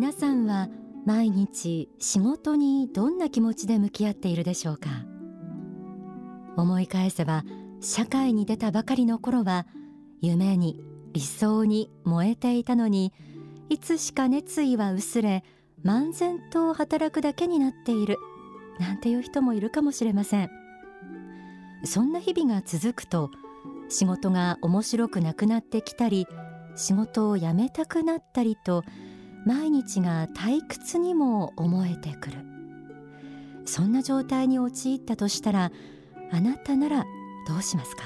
皆さんは毎日仕事にどんな気持ちで向き合っているでしょうか？思い返せば社会に出たばかりの頃は夢に理想に燃えていたのにいつしか熱意は薄れ漫然と働くだけになっているなんていう人もいるかもしれません。そんな日々が続くと仕事が面白くなくなってきたり仕事を辞めたくなったりと毎日が退屈にも思えてくる。そんな状態に陥ったとしたらあなたならどうしますか？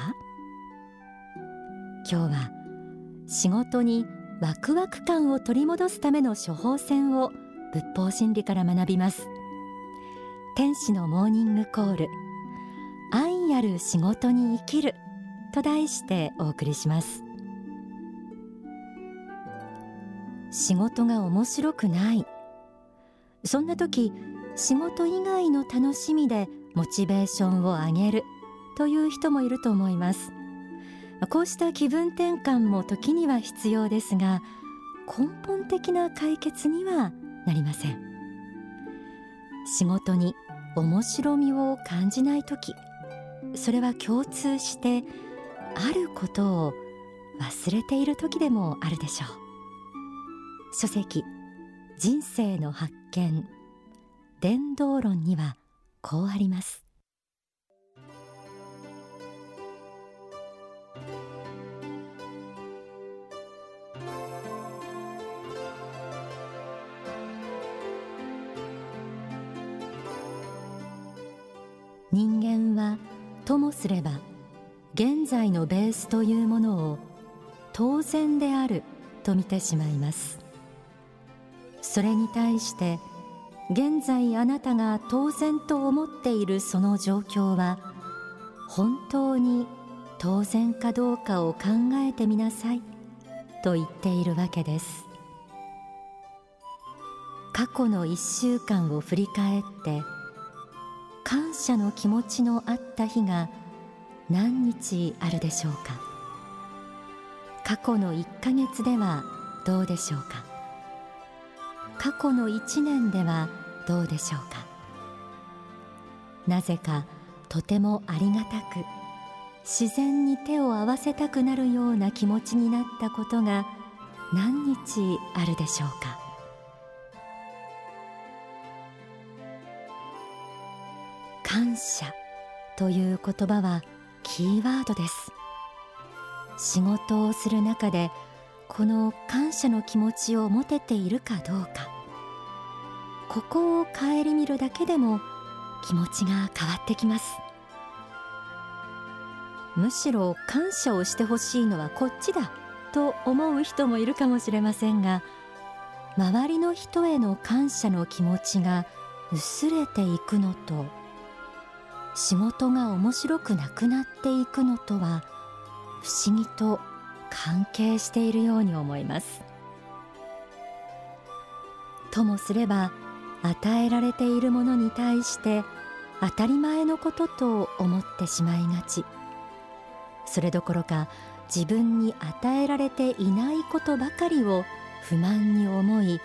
今日は仕事にワクワク感を取り戻すための処方箋を仏法真理から学びます。天使のモーニングコール愛ある仕事に生きると題してお送りします。仕事が面白くない。そんな時仕事以外の楽しみでモチベーションを上げるという人もいると思います。こうした気分転換も時には必要ですが根本的な解決にはなりません。仕事に面白みを感じない時それは共通してあることを忘れている時でもあるでしょう。書籍人生の発見伝道論にはこうあります。人間はともすれば現在のベースというものを当然であると見てしまいます。それに対して現在あなたが当然と思っているその状況は本当に当然かどうかを考えてみなさいと言っているわけです。過去の一週間を振り返って感謝の気持ちのあった日が何日あるでしょうか。過去の1ヶ月ではどうでしょうか。過去の1年ではどうでしょうか？なぜかとてもありがたく自然に手を合わせたくなるような気持ちになったことが何日あるでしょうか？感謝という言葉はキーワードです。仕事をする中でこの感謝の気持ちを持てているかどうか。ここを顧みるだけでも気持ちが変わってきます。むしろ感謝をしてほしいのはこっちだと思う人もいるかもしれませんが周りの人への感謝の気持ちが薄れていくのと仕事が面白くなくなっていくのとは不思議と関係しているように思います。ともすれば与えられているものに対して当たり前のことと思ってしまいがち。それどころか自分に与えられていないことばかりを不満に思い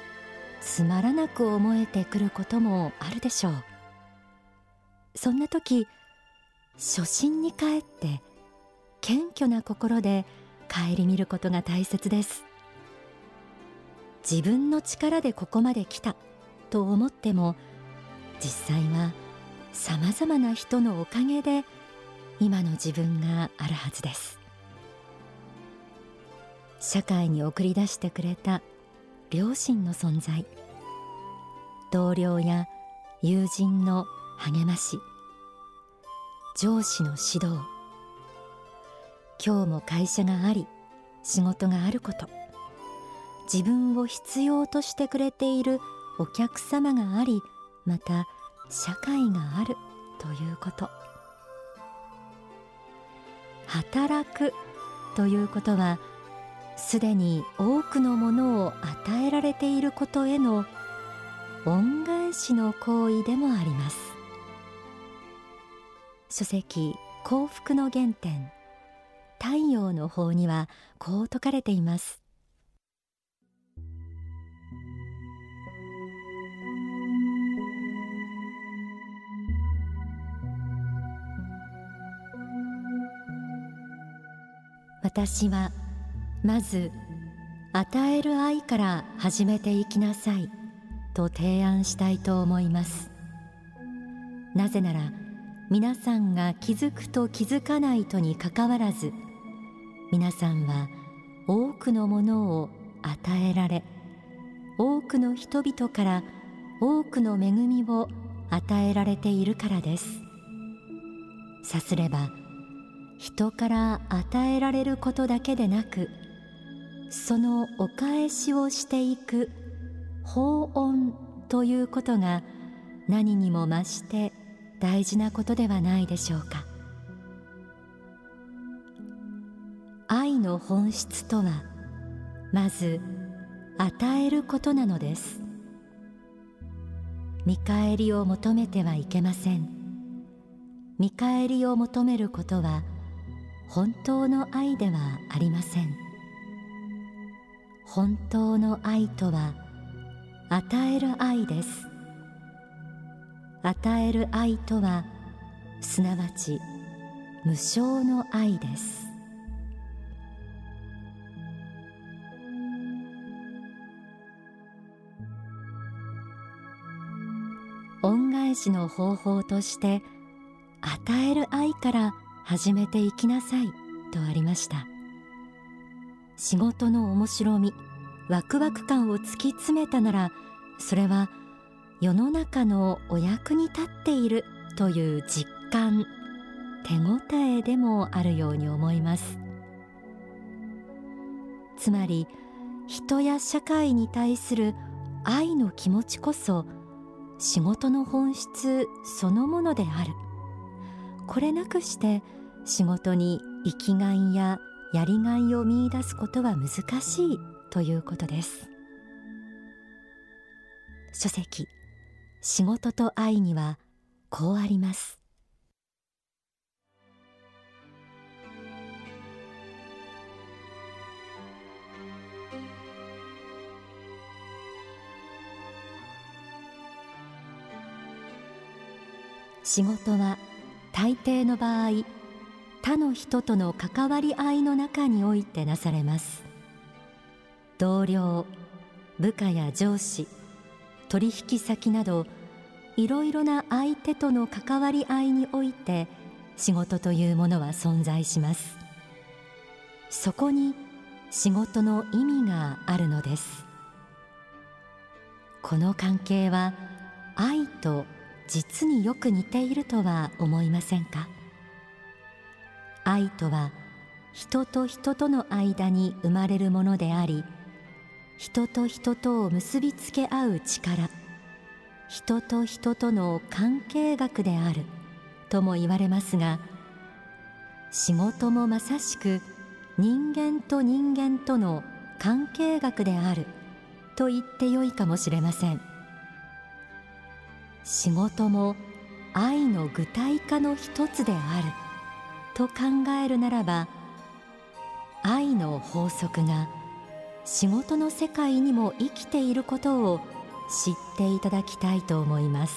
つまらなく思えてくることもあるでしょう。そんな時初心に帰って謙虚な心で顧みることが大切です。自分の力でここまで来た。と思っても実際はさまざまな人のおかげで今の自分があるはずです。社会に送り出してくれた両親の存在。同僚や友人の励まし。上司の指導。今日も会社があり仕事があること。自分を必要としてくれているお客様がありまた社会があるということ。働くということはすでに多くのものを与えられていることへの恩返しの行為でもあります。書籍幸福の原点太陽の方にはこう説かれています。私はまず与える愛から始めていきなさいと提案したいと思います。なぜなら皆さんが気づくと気づかないとにかかわらず皆さんは多くのものを与えられ多くの人々から多くの恵みを与えられているからです。さすれば人から与えられることだけでなくそのお返しをしていく法恩ということが何にも増して大事なことではないでしょうか。愛の本質とはまず与えることなのです。見返りを求めてはいけません。見返りを求めることは本当の愛ではありません。本当の愛とは与える愛です。与える愛とはすなわち無償の愛です。恩返しの方法として与える愛から始めていきなさい。とありました。仕事の面白みワクワク感を突き詰めたならそれは世の中のお役に立っているという実感手応えでもあるように思います。つまり人や社会に対する愛の気持ちこそ仕事の本質そのものである。これなくして仕事に生きがいややりがいを見いだすことは難しいということです。書籍仕事と愛にはこうあります。仕事は大抵の場合他の人との関わり合いの中においてなされます。同僚部下や上司取引先などいろいろな相手との関わり合いにおいて仕事というものは存在します。そこに仕事の意味があるのです。この関係は愛と実によく似ているとは思いませんか？愛とは人と人との間に生まれるものであり人と人とを結びつけ合う力人と人との関係学であるとも言われますが仕事もまさしく人間と人間との関係学であると言ってよいかもしれません。仕事も愛の具体化の一つである。と考えるならば愛の法則が仕事の世界にも生きていることを知っていただきたいと思います。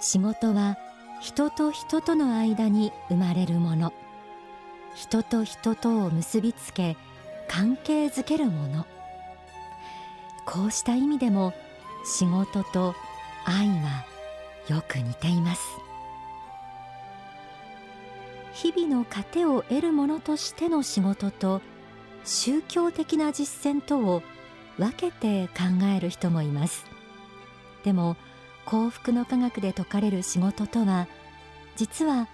仕事は人と人との間に生まれるもの。人と人とを結びつけ関係づけるもの。こうした意味でも仕事と愛はよく似ています。日々の糧を得るものとしての仕事と宗教的な実践とを分けて考える人もいます。でも幸福の科学で説かれる仕事とは実は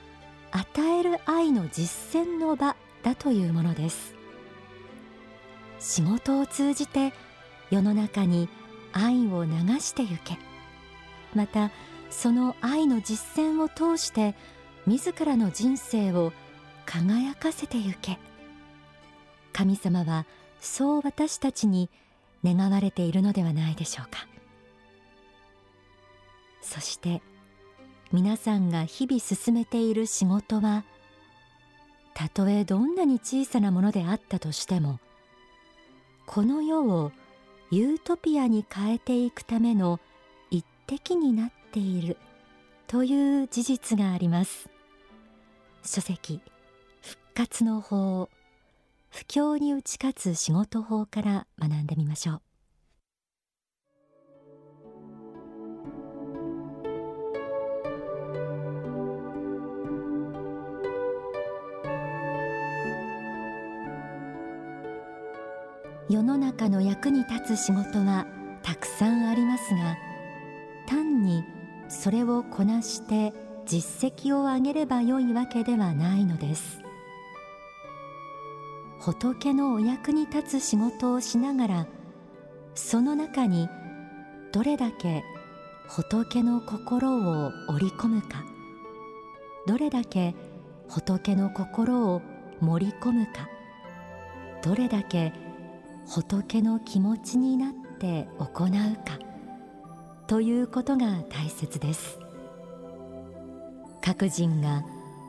与える愛の実践の場だというものです。仕事を通じて世の中に愛を流してゆけ。またその愛の実践を通して自らの人生を輝かせてゆけ。神様はそう私たちに願われているのではないでしょうか。そして皆さんが日々進めている仕事はたとえどんなに小さなものであったとしてもこの世をユートピアに変えていくための一滴になっているという事実があります。書籍復活の法不況に打ち勝つ仕事法から学んでみましょう。世の中の役に立つ仕事はたくさんありますが単にそれをこなして実績を上げればよいわけではないのです。仏のお役に立つ仕事をしながらその中にどれだけ仏の心を織り込むか。どれだけ仏の心を盛り込むか。どれだけ仏の気持ちになって行うかということが大切です。各人が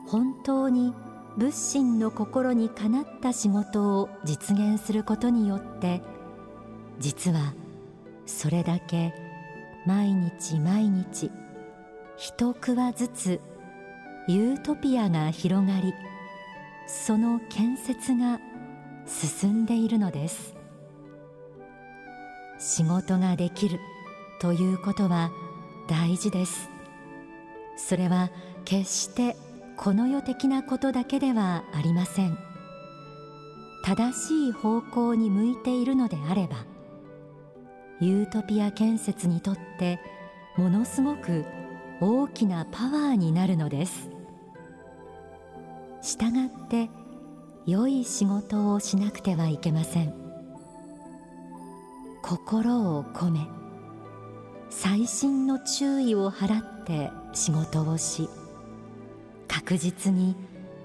本当に仏心の心にかなった仕事を実現することによって実はそれだけ毎日毎日一区話ずつユートピアが広がりその建設が進んでいるのです。仕事ができるということは大事です。それは決してこの世的なことだけではありません。正しい方向に向いているのであればユートピア建設にとってものすごく大きなパワーになるのです。したがって良い仕事をしなくてはいけません。心を込め細心の注意を払って仕事をし確実に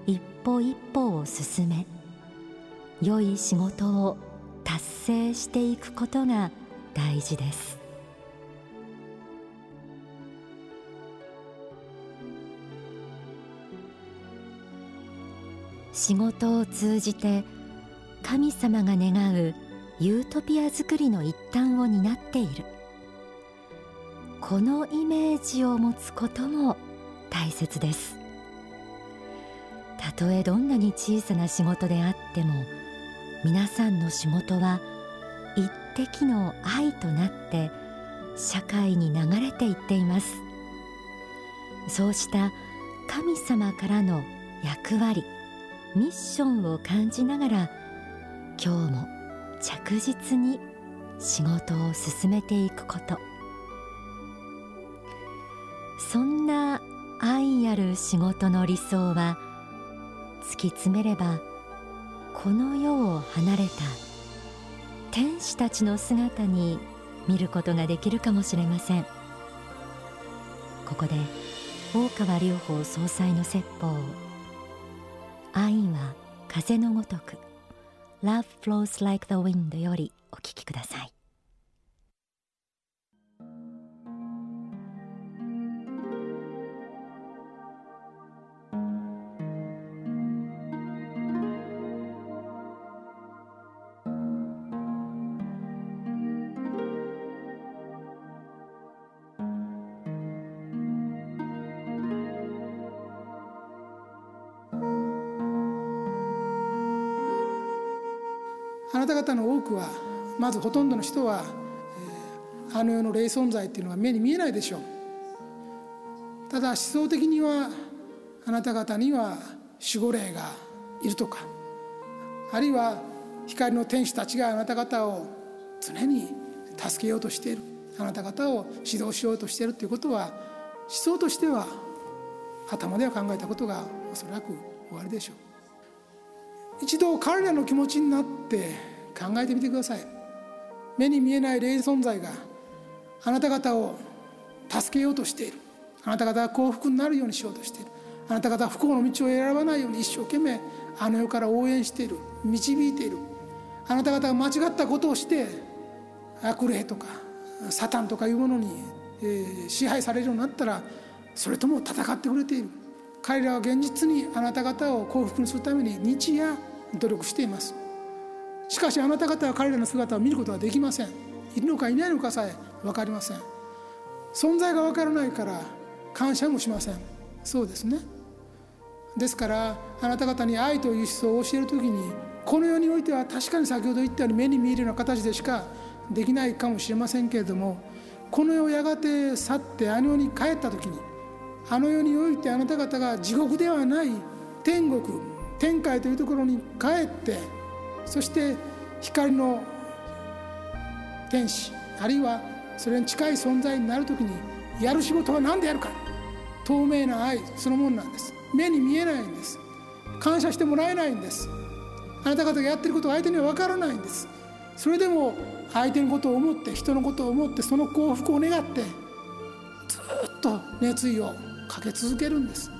一歩一歩を進め良い仕事を達成していくことが大事です。仕事を通じて神様が願うユートピア作りの一端を担っている。このイメージを持つことも大切です。たとえどんなに小さな仕事であっても皆さんの仕事は一滴の愛となって社会に流れていっています。そうした神様からの役割ミッションを感じながら今日も着実に仕事を進めていくこと。そんな愛ある仕事の理想は突き詰めればこの世を離れた天使たちの姿に見ることができるかもしれません。ここで大川隆法総裁の説法。愛は風のごとく Love flows like the wind よりお聴きくださいあなた方の多くはまずほとんどの人は、あの世の霊存在っていうのは目に見えないでしょう。ただ思想的にはあなた方には守護霊がいるとかあるいは光の天使たちがあなた方を常に助けようとしているあなた方を指導しようとしているということは思想としては頭では考えたことがおそらく終わりでしょう。一度彼らの気持ちになって考えてみてください。目に見えない霊存在があなた方を助けようとしている。あなた方が幸福になるようにしようとしている。あなた方は不幸の道を選ばないように一生懸命あの世から応援している。導いている。あなた方が間違ったことをして悪霊とかサタンとかいうものに、支配されるようになったらそれとも戦ってくれている。彼らは現実にあなた方を幸福にするために日夜努力しています。しかしあなた方は彼らの姿を見ることはできません。いるのかいないのかさえ分かりません。存在がわからないから感謝もしません。そうですね。ですからあなた方に愛という思想を教える時にこの世においては確かに先ほど言ったように目に見えるような形でしかできないかもしれませんけれどもこの世をやがて去ってあの世に帰った時にあの世においてあなた方が地獄ではない天国天界というところに帰ってそして光の天使あるいはそれに近い存在になる時にやる仕事は何でやるか。透明な愛そのものなんです。目に見えないんです。感謝してもらえないんです。あなた方がやってることが相手には分からないんです。それでも相手のことを思って人のことを思ってその幸福を願ってずっと熱意をかけ続けるんです。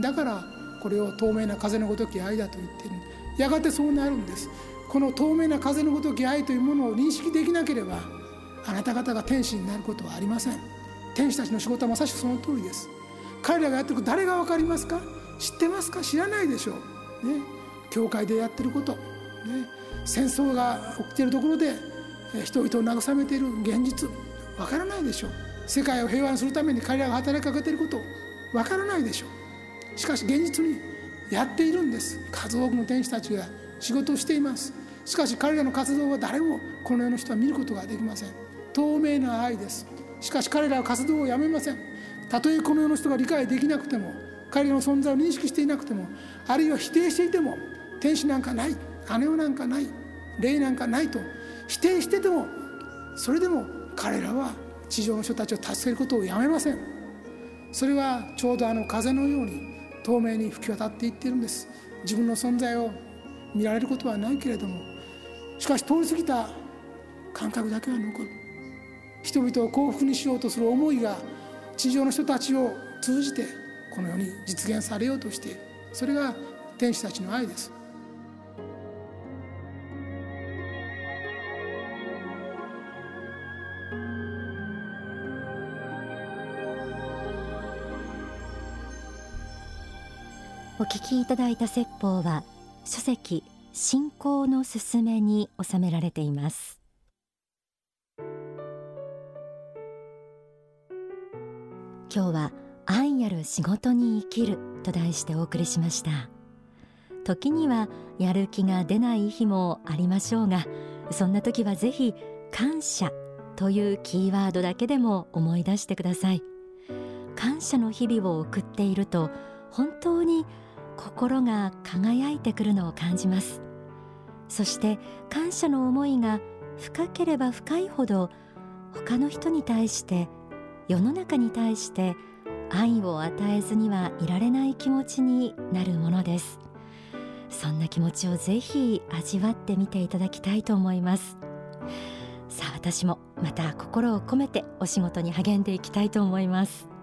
だからこれを透明な風のごとき愛だと言ってる。やがてそうなるんです。この透明な風のごとき愛というものを認識できなければあなた方が天使になることはありません。天使たちの仕事はまさしくその通りです。彼らがやってること誰が分かりますか？知ってますか？知らないでしょう。ね。教会でやってること、ね、戦争が起きているところで人々を慰めている現実。わからないでしょう。世界を平和にするために彼らが働きかけていることわからないでしょう。しかし現実にやっているんです。数多くの天使たちが仕事をしています。しかし彼らの活動は誰もこの世の人は見ることができません。透明な愛です。しかし彼らは活動をやめません。たとえこの世の人が理解できなくても彼らの存在を認識していなくてもあるいは否定していても天使なんかない。姉をなんかない。霊なんかないと否定しててもそれでも彼らは地上の人たちを助けることをやめません。それはちょうどあの風のように透明に吹き渡っていってるんです。自分の存在を見られることはないけれどもしかし通り過ぎた感覚だけは残る。人々を幸福にしようとする思いが地上の人たちを通じてこの世に実現されようとしているそれが天使たちの愛です。お聞きいただいた説法は書籍信仰のすすめに収められています。今日は愛ある仕事に生きると題してお送りしました。時にはやる気が出ない日もありましょうがそんな時はぜひ感謝というキーワードだけでも思い出してください。感謝の日々を送っていると本当に心が輝いてくるのを感じます。そして感謝の思いが深ければ深いほど他の人に対して世の中に対して愛を与えずにはいられない気持ちになるものです。そんな気持ちをぜひ味わってみていただきたいと思います。さあ私もまた心を込めてお仕事に励んでいきたいと思います。